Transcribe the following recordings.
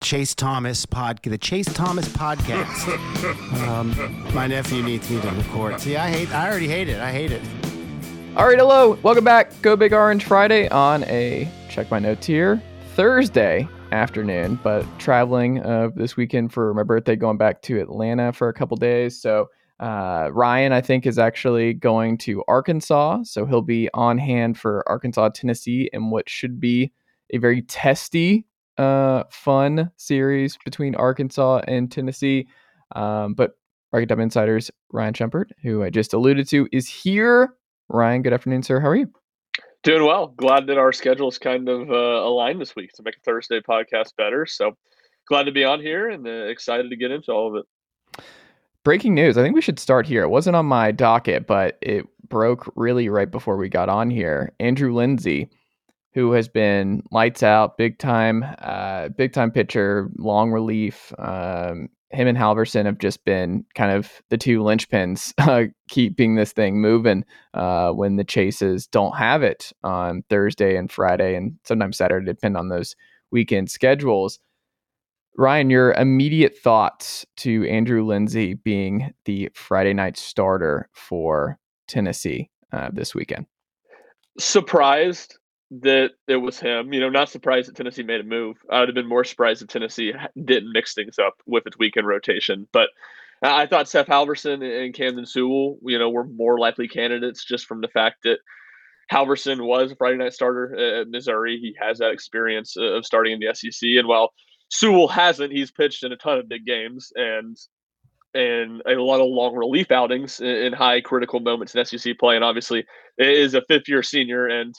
Chase Thomas pod, the Chase Thomas podcast. um, my nephew needs me to record. See, I hate. I already hate it. I hate it. All right, hello, welcome back. Go Big Orange Friday on a check my notes here Thursday afternoon, but traveling uh, this weekend for my birthday, going back to Atlanta for a couple days. So uh, Ryan, I think, is actually going to Arkansas, so he'll be on hand for Arkansas, Tennessee, and what should be a very testy, uh, fun series between Arkansas and Tennessee. Um, but Rocky Top Insiders Ryan Schumpert, who I just alluded to, is here Ryan, good afternoon, sir. How are you? Doing well. Glad that our schedules kind of uh, aligned this week to make a Thursday podcast better. So glad to be on here and uh, excited to get into all of it. Breaking news. I think we should start here. It wasn't on my docket, but it broke really right before we got on here. Andrew Lindsey, who has been lights out, big time, uh, big time pitcher, long relief, um, him and Halvorsen have just been kind of the two linchpins uh, keeping this thing moving uh, when the chases don't have it on Thursday and Friday and sometimes Saturday, depending on those weekend schedules. Ryan, your immediate thoughts to Andrew Lindsey being the Friday night starter for Tennessee uh, this weekend? Surprised that it was him. You know, not surprised that Tennessee made a move. I would have been more surprised if Tennessee didn't mix things up with its weekend rotation. But I thought Seth Halvorsen and Camden Sewell, you know, were more likely candidates just from the fact that Halvorsen was a Friday night starter at Missouri. He has that experience uh, of starting in the SEC. And while Sewell hasn't, he's pitched in a ton of big games and and a lot of long relief outings in high critical moments in SEC play. And obviously, is a fifth year senior and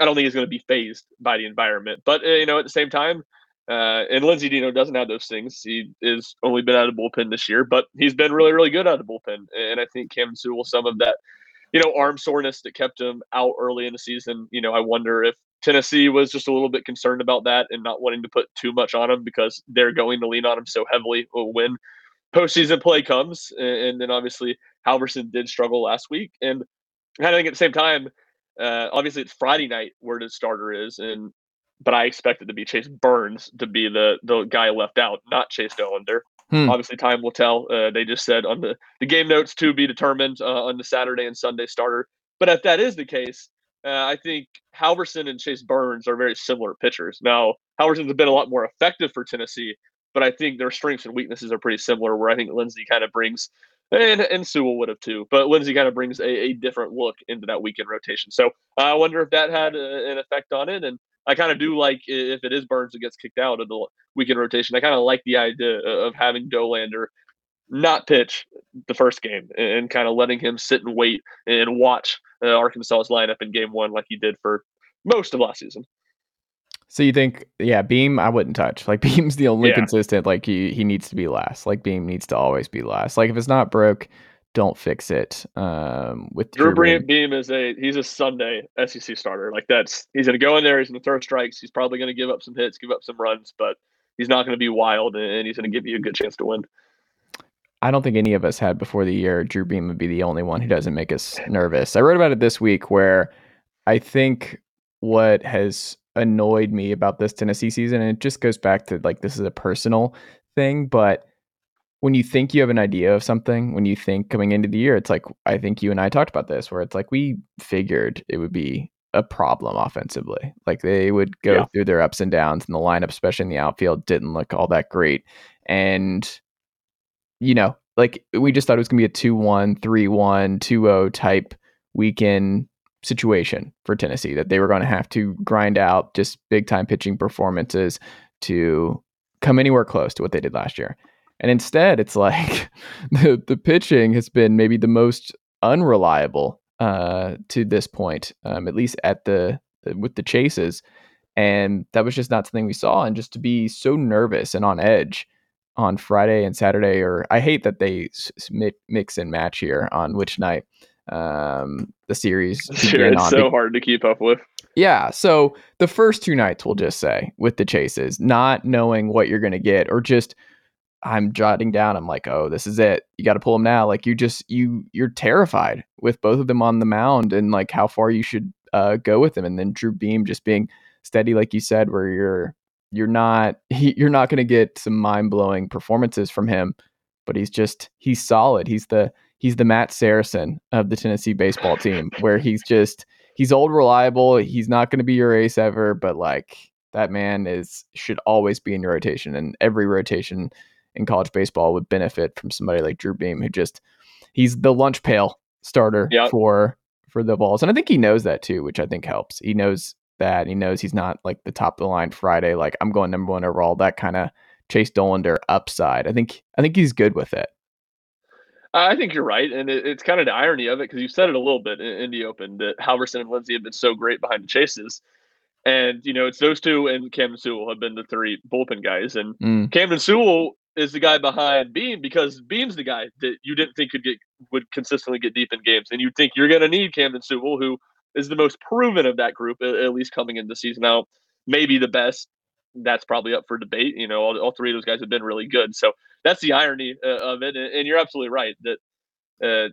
I don't think he's going to be phased by the environment. But uh, you know, at the same time, uh, and Lindsey Dino doesn't have those things. He is only been out of bullpen this year, but he's been really, really good out of the bullpen. And I think Cam Sewell, some of that, you know, arm soreness that kept him out early in the season. You know, I wonder if Tennessee was just a little bit concerned about that and not wanting to put too much on him because they're going to lean on him so heavily when postseason play comes. And then obviously Halvorsen did struggle last week, and I think at the same time uh, obviously, it's Friday night where the starter is, and but I expect it to be Chase Burns to be the the guy left out, not Chase Dollander. Hmm. Obviously, time will tell. Uh, they just said on the the game notes to be determined uh, on the Saturday and Sunday starter. But if that is the case, uh, I think Halvorsen and Chase Burns are very similar pitchers. Now, Halvorsen's been a lot more effective for Tennessee, but I think their strengths and weaknesses are pretty similar. Where I think Lindsey kind of brings and and Sewell would have too. But Lindsey kind of brings a, a different look into that weekend rotation. So uh, I wonder if that had a, an effect on it. And I kind of do like if it is Burns that gets kicked out of the weekend rotation. I kind of like the idea of having Dollander not pitch the first game and, kind of letting him sit and wait and watch uh, Arkansas's lineup in game one like he did for most of last season. So you think, yeah, Beam, I wouldn't touch. Like Beam's the only yeah. consistent. Like he he needs to be last. Like Beam needs to always be last. Like if it's not broke, don't fix it. Um, with Drew, Drew Beam. Beam is a he's a Sunday SEC starter. Like that's he's gonna go in there. He's gonna throw strikes. He's probably gonna give up some hits, give up some runs, but he's not gonna be wild, and he's gonna give you a good chance to win. I don't think any of us had before the year Drew Beam would be the only one who doesn't make us nervous. I wrote about it this week where I think what has annoyed me about this Tennessee season. And it just goes back to like this is a personal thing, but when you think you have an idea of something, when you think coming into the year, it's like I think you and I talked about this, where it's like we figured it would be a problem offensively. Like they would go yeah. through their ups and downs, and the lineup, especially in the outfield, didn't look all that great. and you know, like we just thought it was gonna be a 2-1, 3-1, 2-0 type weekend situation for Tennessee that they were going to have to grind out just big time pitching performances to come anywhere close to what they did last year. And instead, it's like the, the pitching has been maybe the most unreliable uh, to this point, um, at least at the with the chases. And that was just not something we saw. And just to be so nervous and on edge on Friday and Saturday, or I hate that they mix and match here on which night um, the series. Sure, it's so hard to keep up with. Yeah. So the first two nights, we'll just say, with the chases, not knowing what you're going to get, or just I'm jotting down. I'm like, oh, this is it. You got to pull them now. Like you just you you're terrified with both of them on the mound and like how far you should uh, go with them. And then Drew Beam just being steady, like you said, where you're you're not he, you're not going to get some mind blowing performances from him, but he's just he's solid. He's the he's the Matt Saracen of the Tennessee baseball team, where he's just he's old reliable. He's not going to be your ace ever, but like that man is should always be in your rotation, and every rotation in college baseball would benefit from somebody like Drew Beam, who just he's the lunch pail starter yep. for for the Vols, and I think he knows that too, which I think helps. He knows that he knows he's not like the top of the line Friday, like I'm going number one overall. That kind of Chase Dollander upside. I think I think he's good with it. I think you're right, and it, it's kind of the irony of it because you said it a little bit in, in, the open that Halvorsen and Lindsey have been so great behind the chases, and you know it's those two and Camden Sewell have been the three bullpen guys, and mm. Camden Sewell is the guy behind Beam because Beam's the guy that you didn't think could get would consistently get deep in games, and you think you're going to need Camden Sewell, who is the most proven of that group, at least coming into the season. Now, maybe the best. That's probably up for debate. You know, all, all three of those guys have been really good, so that's the irony uh, of it. And, and, you're absolutely right that uh,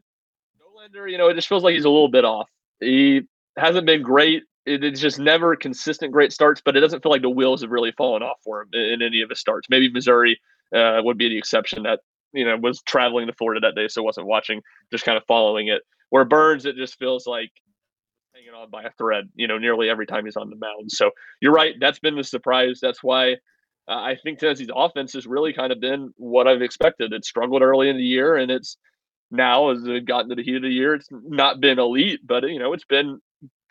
Dollander, you know, it just feels like he's a little bit off. He hasn't been great. It, it's just never consistent great starts, but it doesn't feel like the wheels have really fallen off for him in, in any of his starts. Maybe Missouri uh, would be the exception that you know was traveling to Florida that day, so wasn't watching, just kind of following it. Where Burns, it just feels like hanging on by a thread, you know, nearly every time he's on the mound. So you're right. That's been the surprise. That's why uh, I think Tennessee's offense has really kind of been what I've expected. It struggled early in the year, and it's now as it gotten to the heat of the year, it's not been elite, but you know, it's been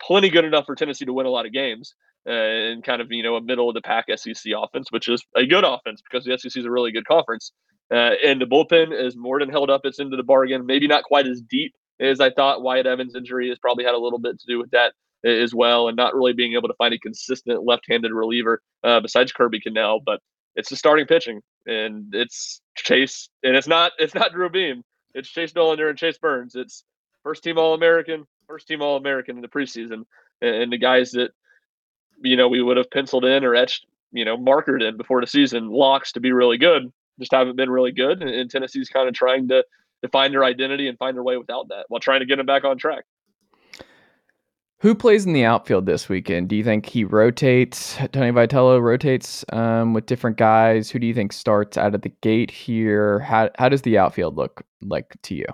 plenty good enough for Tennessee to win a lot of games. Uh, and kind of you know a middle of the pack SEC offense, which is a good offense because the SEC is a really good conference. Uh, and the bullpen is more than held up its into the bargain. Maybe not quite as deep as I thought. Wyatt Evans' injury has probably had a little bit to do with that as well, and not really being able to find a consistent left-handed reliever uh, besides Kirby Connell. But it's the starting pitching, and it's Chase, and it's not it's not Drew Beam. It's Chase Dollander and Chase Burns. It's first team All American, first team All American in the preseason, and, and the guys that you know we would have penciled in or etched, you know, markered in before the season locks to be really good, just haven't been really good. And, and Tennessee's kind of trying to to find their identity and find their way without that while trying to get them back on track. Who plays in the outfield this weekend? Do you think he rotates? Tony Vitello rotates um, with different guys. Who do you think starts out of the gate here? How how does the outfield look like to you?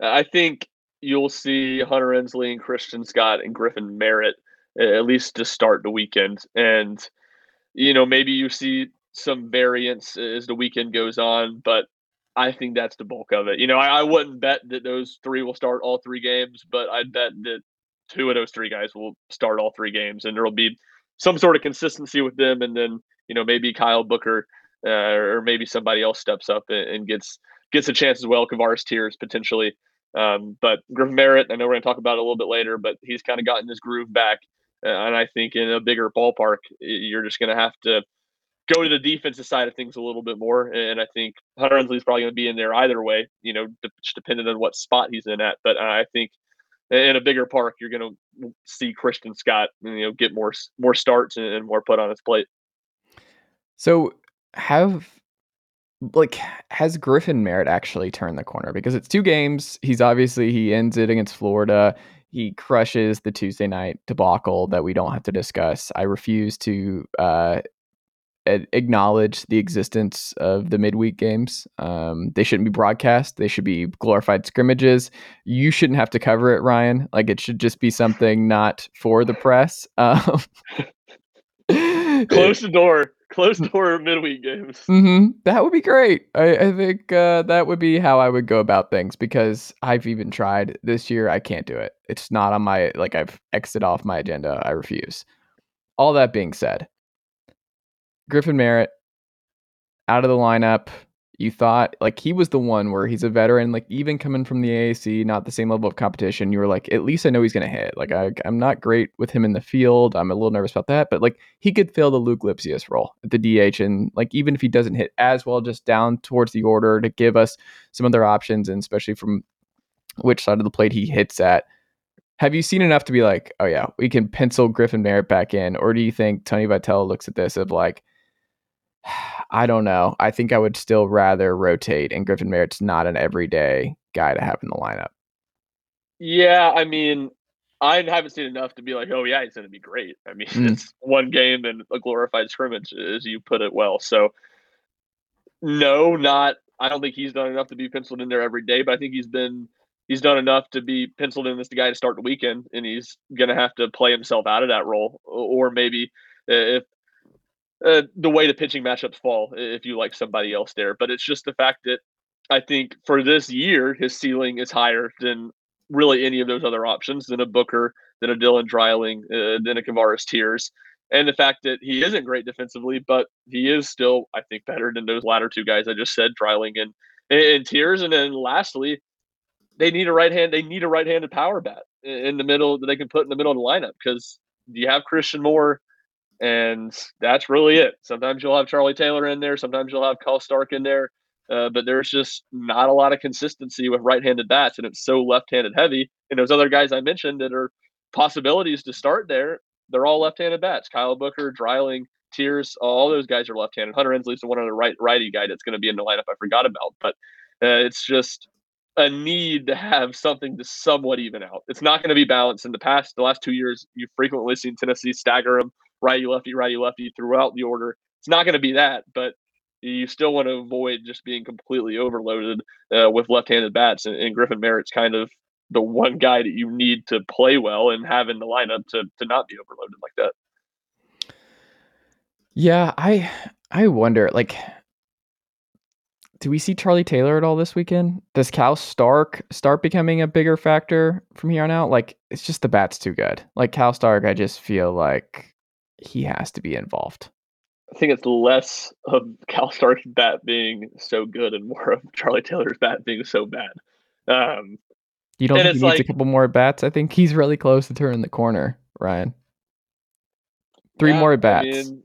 I think you'll see Hunter Ensley and Christian Scott and Griffin Merritt at least to start the weekend, and you know maybe you see some variance as the weekend goes on, but I think that's the bulk of it. You know, I, I wouldn't bet that those three will start all three games, but I'd bet that two of those three guys will start all three games, and there'll be some sort of consistency with them. And then you know maybe Kyle Booker uh, or maybe somebody else steps up and, and, gets gets a chance as well. Kavares Tears potentially, um, but Griffin Merritt. I know we're going to talk about it a little bit later, but he's kind of gotten his groove back. Uh, and I think in a bigger ballpark, you're just going to have to go to the defensive side of things a little bit more. And I think Hunter Ensley's probably going to be in there either way, you know, just depending on what spot he's in at. But I think in a bigger park, you're going to see Christian Scott, you know, get more more starts and more put on his plate. So have like has Griffin Merritt actually turned the corner? Because it's two games. He's obviously he ends it against Florida. He crushes the Tuesday night debacle that we don't have to discuss. I refuse to uh, acknowledge the existence of the midweek games. Um, they shouldn't be broadcast. They should be glorified scrimmages. You shouldn't have to cover it, Ryan. Like it should just be something not for the press. Um, Close the door. Close the door midweek games. hmm That would be great. I, I think uh, that would be how I would go about things because I've even tried this year. I can't do it. It's not on my like I've exited off my agenda. I refuse. All that being said, Griffin Merritt out of the lineup. You thought like he was the one where he's a veteran, like even coming from the AAC, not the same level of competition. You were like, at least I know he's going to hit. Like I, I'm not great with him in the field. I'm a little nervous about that, but like he could fill the Luke Lipcius role at the DH, and like even if he doesn't hit as well, just down towards the order to give us some other options, and especially from which side of the plate he hits at. Have you seen enough to be like, oh yeah, we can pencil Griffin Merritt back in, or do you think Tony Vitello looks at this of like? I don't know. I think I would still rather rotate, and Griffin Merritt's not an everyday guy to have in the lineup. Yeah, I mean, I haven't seen enough to be like, oh yeah, he's going to be great. I mean, mm. it's one game and a glorified scrimmage, as you put it well. So, no, not. I don't think he's done enough to be penciled in there every day, but I think he's been he's done enough to be penciled in as the guy to start the weekend, and he's going to have to play himself out of that role, or maybe if uh, the way the pitching matchups fall if you like somebody else there. But it's just the fact that I think for this year, his ceiling is higher than really any of those other options than a Booker, than a Dylan Dreiling, uh, than a Kavares Tears. And the fact that he isn't great defensively, but he is still, I think, better than those latter two guys I just said, Dreiling and, and Tears. And then lastly, they need a right hand. They need a right-handed power bat in the middle that they can put in the middle of the lineup because you have Christian Moore and that's really it. Sometimes you'll have Charlie Taylor in there, sometimes you'll have Kyle Stark in there, uh, but there's just not a lot of consistency with right-handed bats, and it's so left-handed heavy. And those other guys I mentioned that are possibilities to start there, they're all left-handed bats. Kyle Booker, Dreiling, Tears, all those guys are left-handed. Hunter Ensley's the one other right righty guy that's going to be in the lineup I forgot about, but uh, it's just a need to have something to somewhat even out. It's not going to be balanced. In the past, the last two years, you've frequently seen Tennessee stagger them righty lefty righty lefty throughout the order. It's not going to be that, but you still want to avoid just being completely overloaded uh, with left-handed bats. And, and, Griffin Merritt's kind of the one guy that you need to play well and have in the lineup to to not be overloaded like that. Yeah, I I wonder like do we see Charlie Taylor at all this weekend? Does Cal Stark start becoming a bigger factor from here on out? Like it's just the bat's too good. Like Cal Stark, I just feel like he has to be involved. I think it's less of Cal Stark's bat being so good and more of Charlie Taylor's bat being so bad. Um, you don't think he needs like, a couple more bats? I think he's really close to turning the corner, Ryan. Three yeah, more bats. I mean,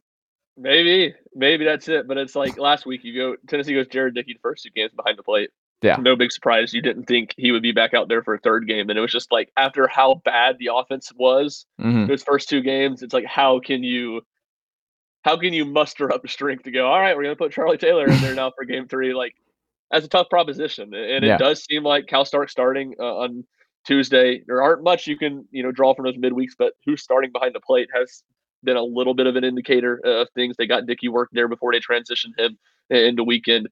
maybe, maybe that's it. But it's like last week, you go Tennessee goes Jared Dickey the first two games behind the plate. Yeah. No big surprise. You didn't think he would be back out there for a third game. And it was just like after how bad the offense was mm-hmm. those first two games, it's like how can you how can you muster up the strength to go, all right, we're gonna put Charlie Taylor in there now for game three? Like that's a tough proposition. And yeah. it does seem like Cal Stark starting uh, on Tuesday. There aren't much you can, you know, draw from those midweeks, but who's starting behind the plate has been a little bit of an indicator of things. They got Dickey work there before they transitioned him into weekend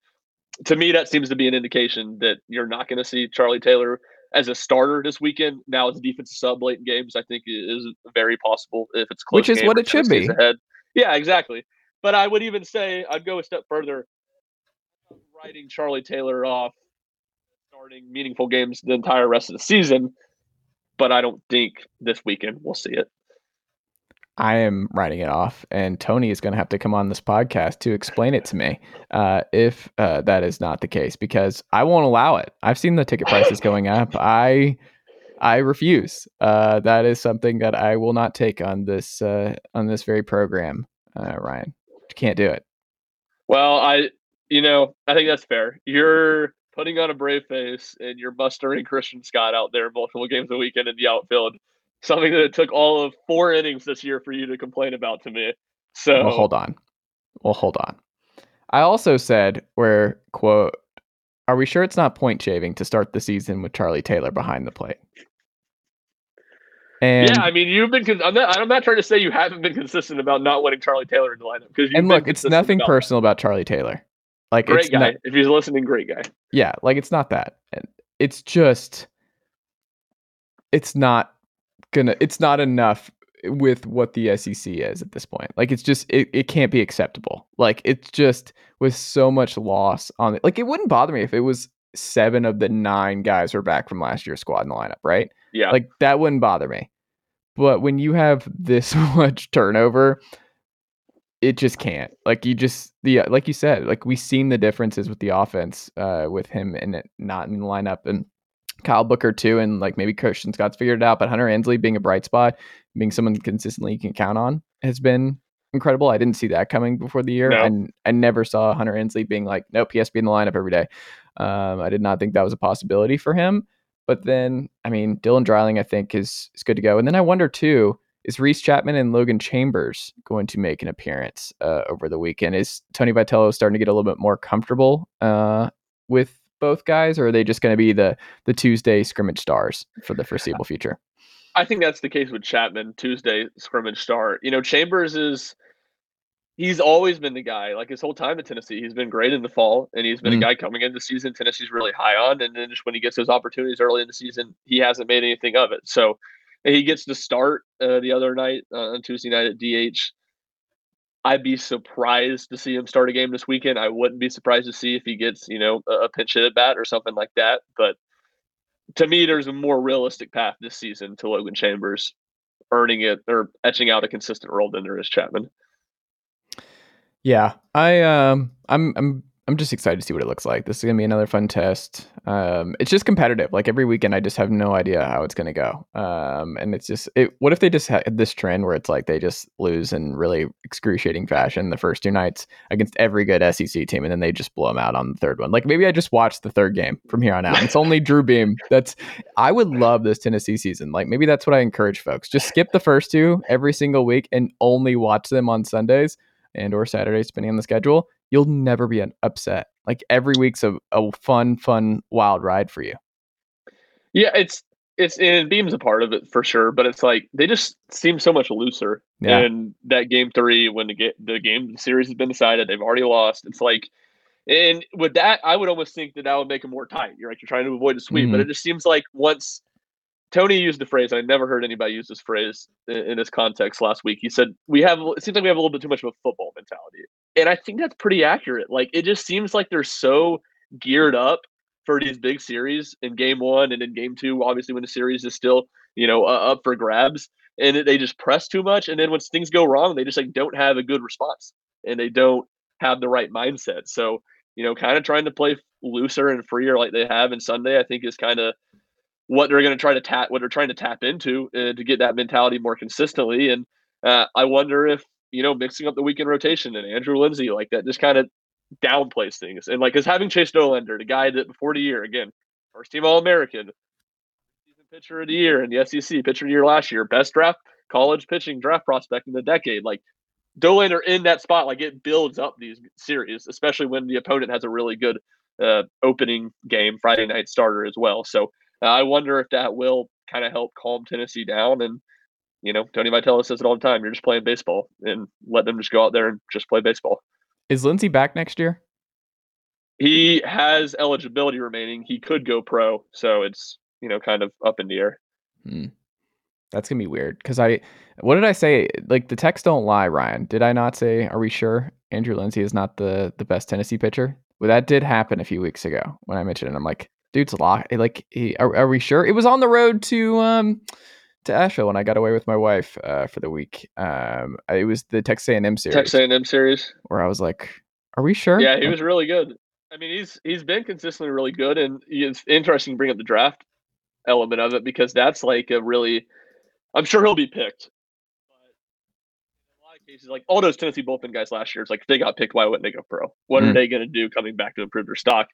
to me, that seems to be an indication that you're not going to see Charlie Taylor as a starter this weekend. Now, as a defensive sub late in games, I think is very possible if it's close. Which is what it should be. Ahead. Yeah, exactly. But I would even say I'd go a step further. Writing Charlie Taylor off starting meaningful games the entire rest of the season, but I don't think this weekend we'll see it. I am writing it off, and Tony is going to have to come on this podcast to explain it to me uh, if uh, that is not the case, because I won't allow it. I've seen the ticket prices going up. I I refuse. Uh, that is something that I will not take on this uh, on this very program, uh, Ryan. Can't do it. Well, I you know I think that's fair. You're putting on a brave face, and you're mustering Christian Scott out there multiple games a weekend in the outfield something that it took all of four innings this year for you to complain about to me. So well, hold on. Well, hold on. I also said where quote, "Are we sure it's not point shaving to start the season with Charlie Taylor behind the plate?" And yeah, I mean, you've been. I'm not. I'm not trying to say you haven't been consistent about not wanting Charlie Taylor in the lineup because. And look, it's nothing about personal that. about Charlie Taylor. Like, great guy. Not, if he's listening, great guy. Yeah, like it's not that. It's just. It's not gonna it's not enough with what the SEC is at this point. Like it's just it, it can't be acceptable. Like it's just with so much loss on it. Like it wouldn't bother me if it was seven of the nine guys were back from last year's squad in the lineup, right? Yeah. Like that wouldn't bother me. But when you have this much turnover, it just can't. Like you just the like you said, like we've seen the differences with the offense uh with him in it not in the lineup and Kyle Booker too, and like maybe Christian Scott's figured it out, but Hunter Ensley being a bright spot, being someone consistently you can count on has been incredible. I didn't see that coming before the year. No. And I never saw Hunter Ensley being like, nope, he has to be in the lineup every day. Um, I did not think that was a possibility for him. But then, I mean, Dylan Dreiling, I think, is is good to go. And then I wonder too, is Reese Chapman and Logan Chambers going to make an appearance uh, over the weekend? Is Tony Vitello starting to get a little bit more comfortable uh, with both guys, or are they just going to be the the Tuesday scrimmage stars for the foreseeable future? I think that's the case with Chapman, Tuesday scrimmage start. You know, Chambers is he's always been the guy, like his whole time at Tennessee. He's been great in the fall, and he's been Mm. a guy coming into the season Tennessee's really high on. And then just when he gets those opportunities early in the season, he hasn't made anything of it. So he gets to start uh, the other night uh, on Tuesday night at DH. I'd be surprised to see him start a game this weekend. I wouldn't be surprised to see if he gets, you know, a pinch hit at bat or something like that. But to me, there's a more realistic path this season to Logan Chambers earning it or etching out a consistent role than there is Chapman. Yeah, I um, I'm I'm I'm just excited to see what it looks like. This is gonna be another fun test. Um, it's just competitive. Like every weekend, I just have no idea how it's gonna go. Um, and it's just, it, what if they just had this trend where it's like they just lose in really excruciating fashion the first two nights against every good SEC team, and then they just blow them out on the third one. Like maybe I just watch the third game from here on out. It's only Drew Beam. That's I would love this Tennessee season. Like maybe that's what I encourage folks. Just skip the first two every single week and only watch them on Sundays and or Saturday, depending on the schedule. You'll never be an upset. Like every week's a, a fun, fun, wild ride for you. Yeah, it's it's and Beam's a part of it for sure, but it's like they just seem so much looser. Yeah. And that game three, when the get the game the series has been decided, they've already lost. It's like, and with that, I would almost think that that would make them more tight. You're like you're trying to avoid a sweep, but Mhm. it just seems like once Tony used the phrase, I never heard anybody use this phrase in, in this context last week. He said we have it seems like we have a little bit too much of a football mentality, and I think that's pretty accurate. Like it just seems like they're so geared up for these big series in game one and in game two, obviously when the series is still, you know, uh, up for grabs and they just press too much. And then when things go wrong, they just like don't have a good response and they don't have the right mindset. So, you know, kind of trying to play looser and freer like they have in Sunday, I think is kind of what they're going to try to tap, what they're trying to tap into uh, to get that mentality more consistently. And uh, I wonder if, you know, mixing up the weekend rotation and Andrew Lindsey like that just kind of downplays things. And like, because having Chase Dollander, the guy that before the year, again, first team All American, pitcher of the year in the SEC, pitcher of the year last year, best draft college pitching draft prospect in the decade. Like, Dollander in that spot, like it builds up these series, especially when the opponent has a really good uh, opening game, Friday night starter as well. So uh, I wonder if that will kind of help calm Tennessee down. And, you know, Tony Vitello says it all the time you're just playing baseball and let them just go out there and just play baseball. Is Lindsey back next year? He has eligibility remaining. He could go pro. So it's, you know, kind of up in the air. Hmm. That's gonna be weird. Cause I, what did I say? Like the texts don't lie, Ryan. Did I not say? Are we sure Andrew Lindsey is not the the best Tennessee pitcher? Well, that did happen a few weeks ago when I mentioned it. I'm like, dude's a lot. Like, he, are, are we sure? It was on the road to um to Asheville when I got away with my wife uh, for the week. Um, it was the Texas A&M series Texas A&M series. where I was like, are we sure? Yeah, he was really good. I mean, he's he's been consistently really good, and it's interesting to bring up the draft element of it because that's like a really. I'm sure he'll be picked. But in a lot of cases, like all those Tennessee bullpen guys last year, it's like if they got picked, why wouldn't they go pro? What are Mm. they going to do coming back to improve their stock?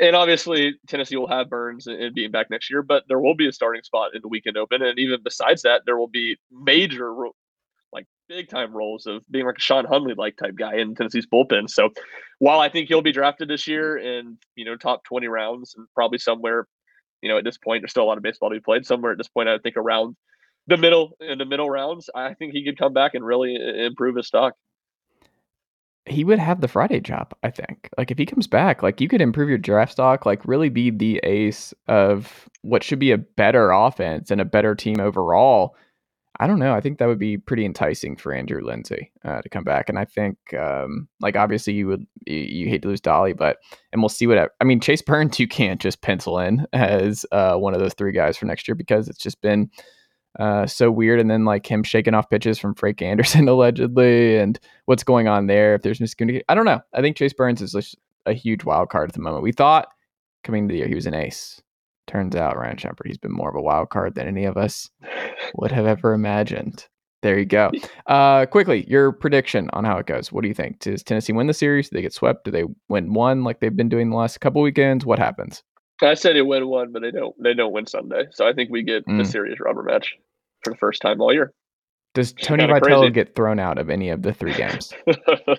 And obviously, Tennessee will have Burns and Beam back next year, but there will be a starting spot in the weekend open, and even besides that, there will be major like big time roles of being like a Sean Hunley like type guy in Tennessee's bullpen. So while I think he'll be drafted this year in, you know, top 20 rounds and probably somewhere, you know, at this point, there's still a lot of baseball to be played. Somewhere at this point, I think around the middle in the middle rounds, I think he could come back and really improve his stock. He would have the Friday job, I think. Like if he comes back, like you could improve your draft stock, like really be the ace of what should be a better offense and a better team overall. I don't know. I think that would be pretty enticing for Andrew Lindsey uh, to come back, and I think, um, like, obviously, you would you, you, hate to lose Dolly, but and we'll see what I mean. Chase Burns, you can't just pencil in as uh, one of those three guys for next year because it's just been uh, so weird. And then like him shaking off pitches from Frank Anderson allegedly, and what's going on there? If there's miscommunication, I don't know. I think Chase Burns is a huge wild card at the moment. We thought coming to the year he was an ace. Turns out Ryan Schumpert, he's been more of a wild card than any of us would have ever imagined. There you go. Uh, quickly, your prediction on how it goes. What do you think? Does Tennessee win the series? Do they get swept? Do they win one like they've been doing the last couple weekends? What happens? I said they win one, but they don't. They don't win Sunday. So I think we get mm. the series rubber match for the first time all year. Does Tony Vitello get thrown out of any of the three games?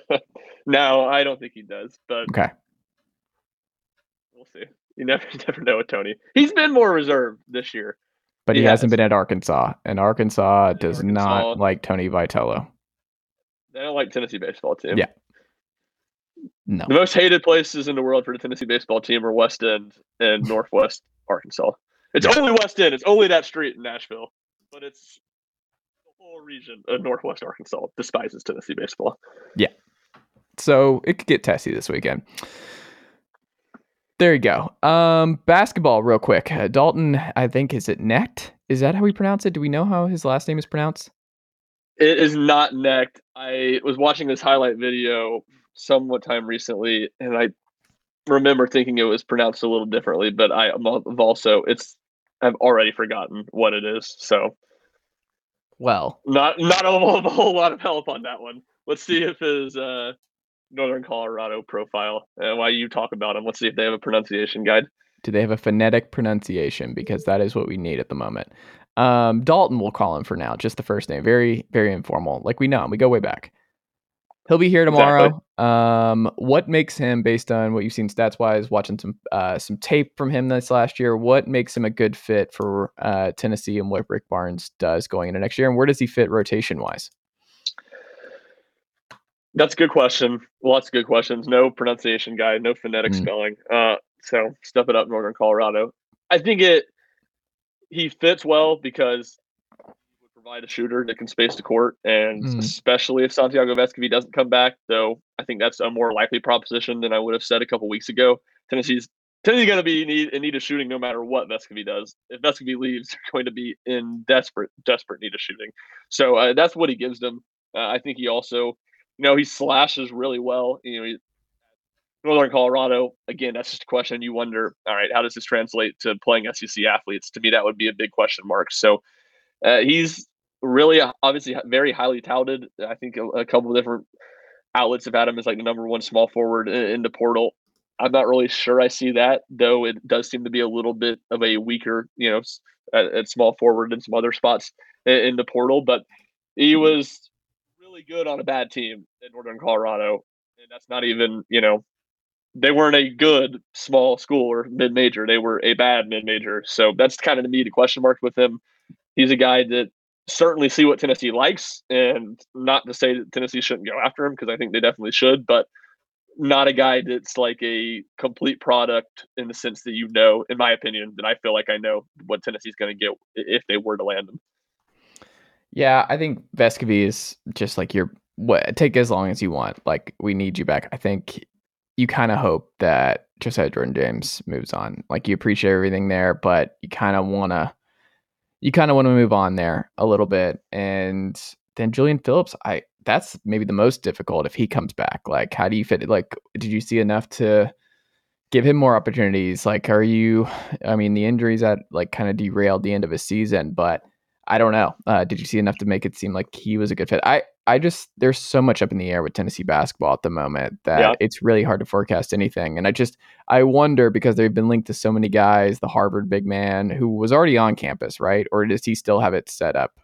no, I don't think he does. But okay, we'll see. You never you never know with Tony. He's been more reserved this year. But he, he hasn't has. been at Arkansas, and Arkansas does Arkansas, not like Tony Vitello. They don't like Tennessee baseball team. Yeah. No. The most hated places in the world for the Tennessee baseball team are West End and Northwest Arkansas. It's yeah. only West End. It's only that street in Nashville, but it's the whole region of Northwest Arkansas despises Tennessee baseball. Yeah. So it could get testy this weekend. There you go. Um, basketball, real quick. Uh, Dalton, I think, is it Knecht? Is that how we pronounce it? Do we know how his last name is pronounced? It is not Knecht. I was watching this highlight video somewhat time recently, and I remember thinking it was pronounced a little differently, but I have also it's I've already forgotten what it is. So, well, not not a, a whole lot of help on that one. Let's see if his uh, Northern Colorado profile. Uh, why you talk about him. let's see if they have a pronunciation guide. Do they have a phonetic pronunciation? Because that is what we need at the moment. Um, Dalton, we'll call him for now, just the first name. Very, very informal. Like we know him. We go way back. He'll be here tomorrow. Exactly. Um, what makes him, based on what you've seen stats wise, watching some uh, some tape from him this last year, what makes him a good fit for uh, Tennessee and what Rick Barnes does going into next year, and where does he fit rotation wise? That's a good question. Lots of good questions. No pronunciation guide, no phonetic mm. spelling. Uh, so step it up, Northern Colorado. I think it he fits well because provide a shooter that can space the court, and mm. especially if Santiago Vescovi doesn't come back, though I think that's a more likely proposition than I would have said a couple weeks ago. Tennessee's Tennessee's going to be in need, in need of shooting no matter what Vescovi does. If Vescovi leaves, they're going to be in desperate desperate need of shooting. So uh, that's what he gives them. Uh, I think he also you know, he slashes really well. You know, he, Northern Colorado, again, that's just a question you wonder, all right, how does this translate to playing SEC athletes? To me, that would be a big question mark. So uh, he's really obviously very highly touted. I think a, a, couple different outlets have had him as like the number one small forward in, in the portal. I'm not really sure I see that, though it does seem to be a little bit of a weaker, you know, at, at small forward and some other spots in, in the portal. But he was really good on a bad team in Northern Colorado, and that's not even you know they weren't a good small school or mid major. They were a bad mid major. So that's kind of to me the question mark with him. He's a guy that certainly see what Tennessee likes, and not to say that Tennessee shouldn't go after him because I think they definitely should, but not a guy that's like a complete product in the sense that you know, in my opinion, that I feel like I know what Tennessee's going to get if they were to land him. Yeah, I think Vescovi is just like your what take as long as you want. Like we need you back. I think you kind of hope that Josiah Jordan James moves on. Like you appreciate everything there, but you kind of want to you kind of want to move on there a little bit. And then Julian Phillips, I that's maybe the most difficult if he comes back. Like how do you fit it? Like did you see enough to give him more opportunities? Like are you I mean the injuries that like kind of derailed the end of his season, but I don't know. Uh, did you see enough to make it seem like he was a good fit? I, I just there's so much up in the air with Tennessee basketball at the moment that yeah. it's really hard to forecast anything. And I just I wonder because they've been linked to so many guys, the Harvard big man who was already on campus, right? Or does he still have it set up?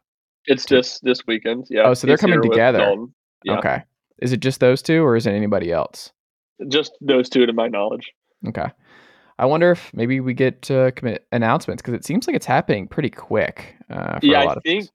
It's to, this this weekend. Yeah. Oh, so they're coming together. Yeah. Okay. Is it just those two, or is it anybody else? Just those two, to my knowledge. Okay. I wonder if maybe we get uh, commit announcements because it seems like it's happening pretty quick. Uh, yeah, I think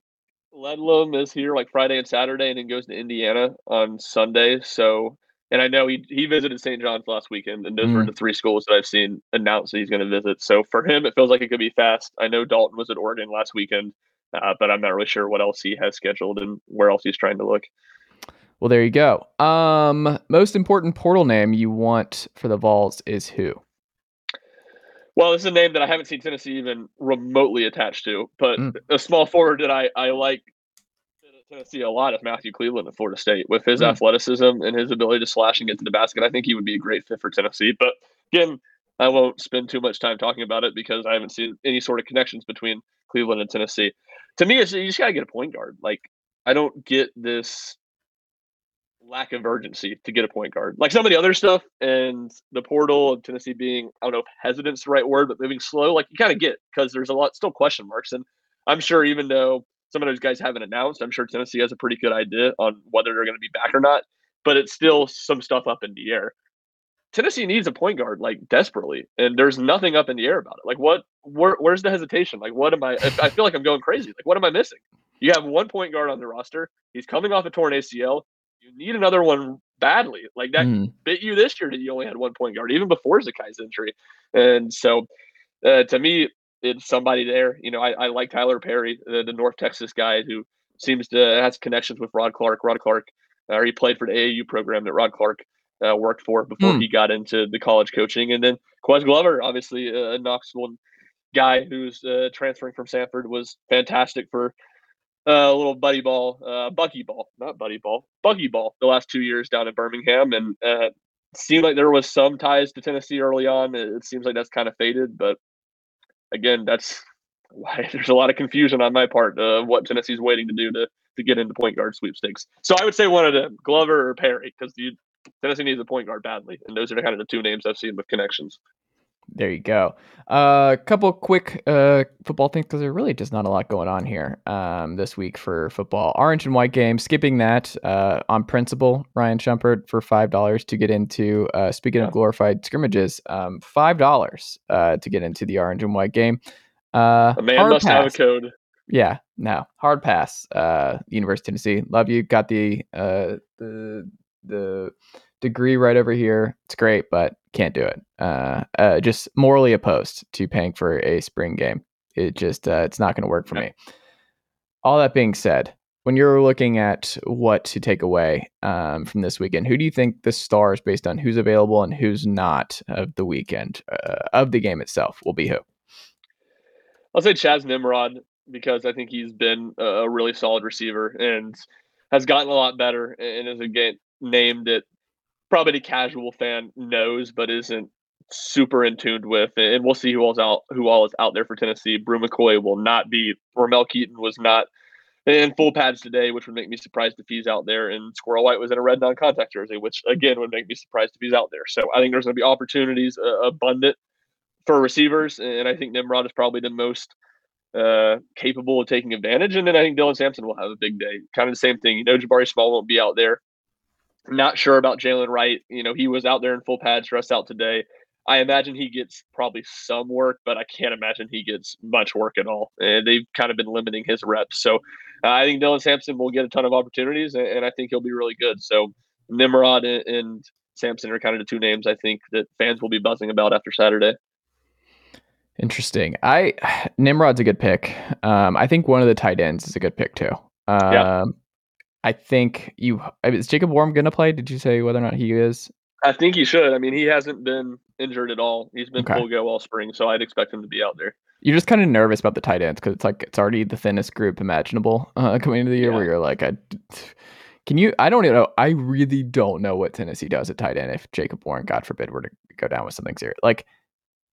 Ledlum is here like Friday and Saturday, and then goes to Indiana on Sunday. So, and I know he he visited St. John's last weekend, and those mm. were the three schools that I've seen announced that he's going to visit. So for him, it feels like it could be fast. I know Dalton was at Oregon last weekend, uh, but I'm not really sure what else he has scheduled and where else he's trying to look. Well, there you go. Um, most important portal name you want for the Vols is who? Well, this is a name that I haven't seen Tennessee even remotely attached to, but Mm. a small forward that I, I like Tennessee a lot is Matthew Cleveland at Florida State. With his Mm. athleticism and his ability to slash and get to the basket, I think he would be a great fit for Tennessee. But again, I won't spend too much time talking about it because I haven't seen any sort of connections between Cleveland and Tennessee. To me, it's, you just got to get a point guard. Like, I don't get this lack of urgency to get a point guard. Like some of the other stuff and the portal of Tennessee being, I don't know if hesitant's the right word, but moving slow, like you kind of get because there's a lot still question marks. And I'm sure even though some of those guys haven't announced, I'm sure Tennessee has a pretty good idea on whether they're going to be back or not. But it's still some stuff up in the air. Tennessee needs a point guard like desperately, and there's nothing up in the air about it. Like, what? Where, where's the hesitation? Like, what am I? I feel like I'm going crazy. Like, what am I missing? You have one point guard on the roster. He's coming off a torn ACL. You need another one badly. Like that Mm. bit you this year that you only had one point guard, even before Zakai's injury. And so, uh, to me, it's somebody there. You know, I, I like Tyler Perry, the, the North Texas guy who seems to has connections with Rod Clark. Rod Clark, uh, he played for the AAU program that Rod Clark uh, worked for before Hmm. he got into the college coaching. And then Ques Glover, obviously uh, a Knoxville guy who's uh, transferring from Samford, was fantastic for a little buddy ball, uh, ball, not buddy ball, buggy ball the last two years down in Birmingham. And uh, seemed like there was some ties to Tennessee early on. It, seems like that's kind of faded, but again, that's why there's a lot of confusion on my part of what Tennessee's waiting to do to to get into point guard sweepstakes. So I would say one of them, Glover or Perry, because Tennessee needs a point guard badly, and those are kind of the two names I've seen with connections. There you go. A uh, couple quick uh, football things because there's really just not a lot going on here um, this week for football. Orange and white game. Skipping that uh, on principle. Ryan Schumpert for five dollars to get into. Uh, speaking Yeah. of glorified scrimmages, um, five dollars uh, to get into the orange and white game. Uh, A man must have a code. Yeah, no hard pass. Uh, University of Tennessee, love you. Got the uh the the degree right over here. It's great, but can't do it. Uh, uh just morally opposed to paying for a spring game. It just uh, it's not going to work for Yeah. me. All that being said, when you're looking at what to take away um, from this weekend, who do you think the stars based on who's available and who's not of the weekend uh, of the game itself will be who? I'll say Chas Nimrod because I think he's been a really solid receiver and has gotten a lot better and is again named that probably the casual fan knows but isn't super in tuned with. And we'll see who all's out who all is out there for Tennessee. Bru McCoy will not be Ramel Keaton was not in full pads today, which would make me surprised if he's out there. And Squirrel White was in a red non-contact jersey, which again would make me surprised if he's out there. So I think there's going to be opportunities uh, abundant for receivers, and I think Nimrod is probably the most uh, capable of taking advantage. And then I think Dylan Sampson will have a big day. Kind of the same thing. You know, Jabari Small won't be out there. Not sure about Jalen Wright. You know, he was out there in full pads, dressed out today. I imagine he gets probably some work, but I can't imagine he gets much work at all. And they've kind of been limiting his reps. So uh, I think Dylan Sampson will get a ton of opportunities, and, and I think he'll be really good. So Nimrod and, and Sampson are kind of the two names I think that fans will be buzzing about after Saturday. Interesting. I Nimrod's a good pick. Um, I think one of the tight ends is a good pick too. Um, Yeah. I think you is Jacob Warren going to play? Did you say whether or not he is? I think he should. I mean, he hasn't been injured at all. He's been Okay. full go all spring, so I'd expect him to be out there. You're just kind of nervous about the tight ends because it's like it's already the thinnest group imaginable uh, coming into the year. Where you're like, I, can you? I don't even know. I really don't know what Tennessee does at tight end if Jacob Warren, God forbid, were to go down with something serious. Like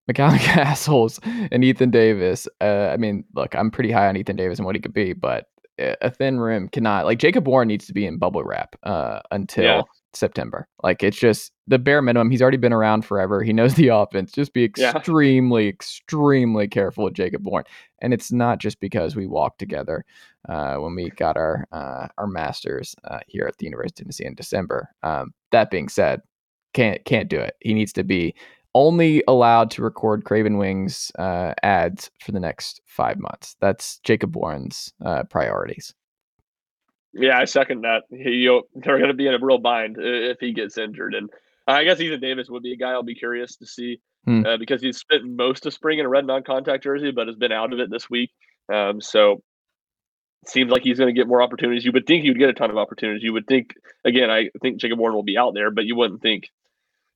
McCallan Castles and Ethan Davis. Uh, I mean, look, I'm pretty high on Ethan Davis and what he could be, but a thin rim cannot. Like Jacob Warren needs to be in bubble wrap uh, until Yeah. September. Like it's just the bare minimum. He's already been around forever. He knows the offense. Just be Yeah. extremely, extremely careful with Jacob Warren. And it's not just because we walked together uh, when we got our uh, our masters uh, here at the University of Tennessee in December. Um, that being said, can't can't do it. He needs to be only allowed to record Craven Wings uh, ads for the next five months. That's Jacob Warren's uh, priorities. Yeah, I second that. He, they're going to be in a real bind if he gets injured, and I guess Ethan Davis would be a guy I'll be curious to see Hmm. uh, because he's spent most of spring in a red non-contact jersey, but has been out of it this week. Um, so seems like he's going to get more opportunities. You would think he would get a ton of opportunities. You would think again. I think Jacob Warren will be out there, but you wouldn't think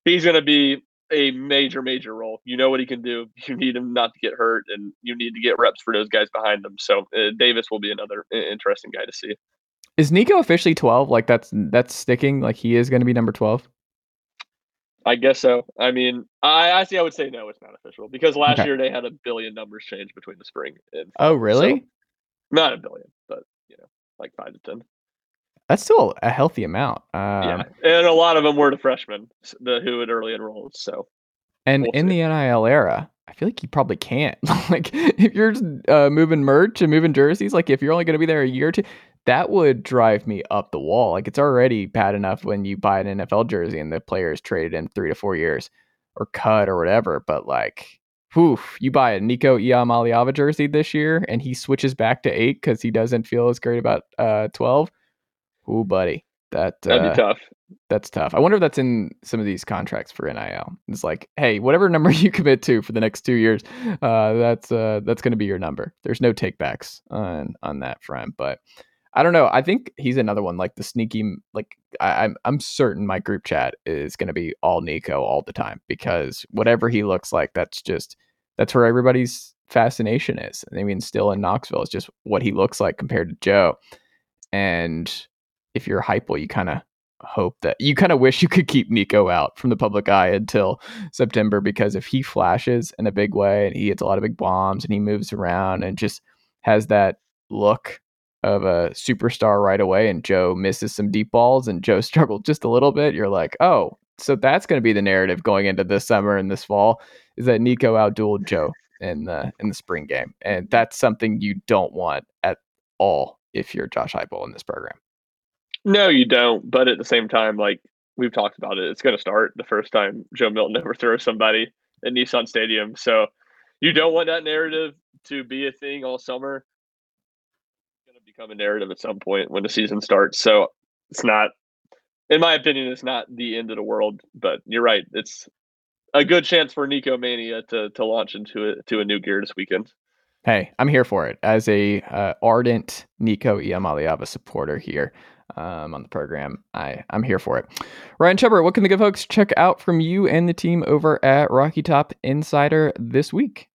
he's going to be a major, major role. You know what he can do. You need him not to get hurt, and you need to get reps for those guys behind him. So uh, Davis will be another interesting guy to see. Is Nico officially twelve? Like that's that's sticking. Like he is going to be number twelve. I guess so. I mean, I actually I would say no, it's not official because last okay. year they had a billion numbers change between the spring and oh really? So, not a billion, but you know, like five to ten. That's still a healthy amount. Um, yeah, and a lot of them were the freshmen, the who had early enrolled. So, and we'll in see. the NIL era, I feel like you probably can't. like, if you're uh, moving merch and moving jerseys, like if you're only going to be there a year or two, that would drive me up the wall. Like, it's already bad enough when you buy an NFL jersey and the player is traded in three to four years or cut or whatever. But like, whew, you buy a Nico Iamaleava jersey this year and he switches back to eight because he doesn't feel as great about uh, 12 Ooh, buddy, that that'd uh, be tough. That's tough. I wonder if that's in some of these contracts for NIL. It's like, hey, whatever number you commit to for the next two years, uh, that's uh, that's going to be your number. There's no takebacks on on that front, but. I don't know. I think he's another one like the sneaky. Like I, I'm, I'm certain my group chat is going to be all Nico all the time because whatever he looks like, that's just that's where everybody's fascination is. I mean, still in Knoxville, it's just what he looks like compared to Joe. And if you're Heupel, you kind of hope that you kind of wish you could keep Nico out from the public eye until September because if he flashes in a big way and he hits a lot of big bombs and he moves around and just has that look of a superstar right away and Joe misses some deep balls and Joe struggled just a little bit, you're like, oh, so that's going to be the narrative going into this summer and this fall is that Nico outdueled Joe in the in the spring game, and that's something you don't want at all if you're Josh Heupel in this program. No, you don't. But at the same time, like we've talked about it, it's going to start the first time Joe Milton ever throws somebody at Nissan Stadium. So you don't want that narrative to be a thing all summer. It's going to become a narrative at some point when the season starts. So it's not, in my opinion, it's not the end of the world. But you're right. It's a good chance for Nico Mania to to launch into it to a new gear this weekend. Hey, I'm here for it as a uh, ardent Nico Iamaleava supporter here um, on the program. I, I'm here for it. Ryan Schumpert, what can the good folks check out from you and the team over at Rocky Top Insider this week?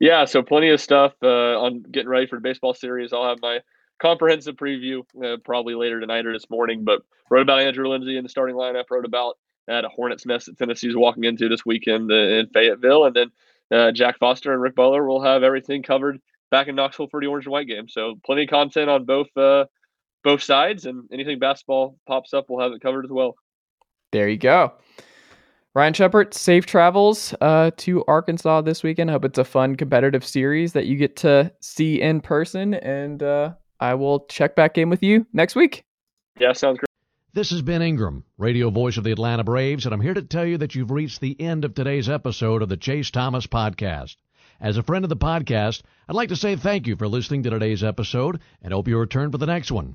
Yeah, so plenty of stuff uh, on getting ready for the baseball series. I'll have my comprehensive preview uh, probably later tonight or this morning, but wrote about Andrew Lindsey in the starting lineup, wrote about at a Hornets nest that Tennessee's walking into this weekend in Fayetteville, and then uh, Jack Foster and Rick Butler will have everything covered back in Knoxville for the Orange and White game. So plenty of content on both uh, both sides, and anything basketball pops up, we'll have it covered as well. There you go. Ryan Schumpert, safe travels uh, to Arkansas this weekend. I hope it's a fun competitive series that you get to see in person, and uh, I will check back in with you next week. Yeah, sounds great. This is Ben Ingram, radio voice of the Atlanta Braves, and I'm here to tell you that you've reached the end of today's episode of the Chase Thomas Podcast. As a friend of the podcast, I'd like to say thank you for listening to today's episode and hope you return for the next one.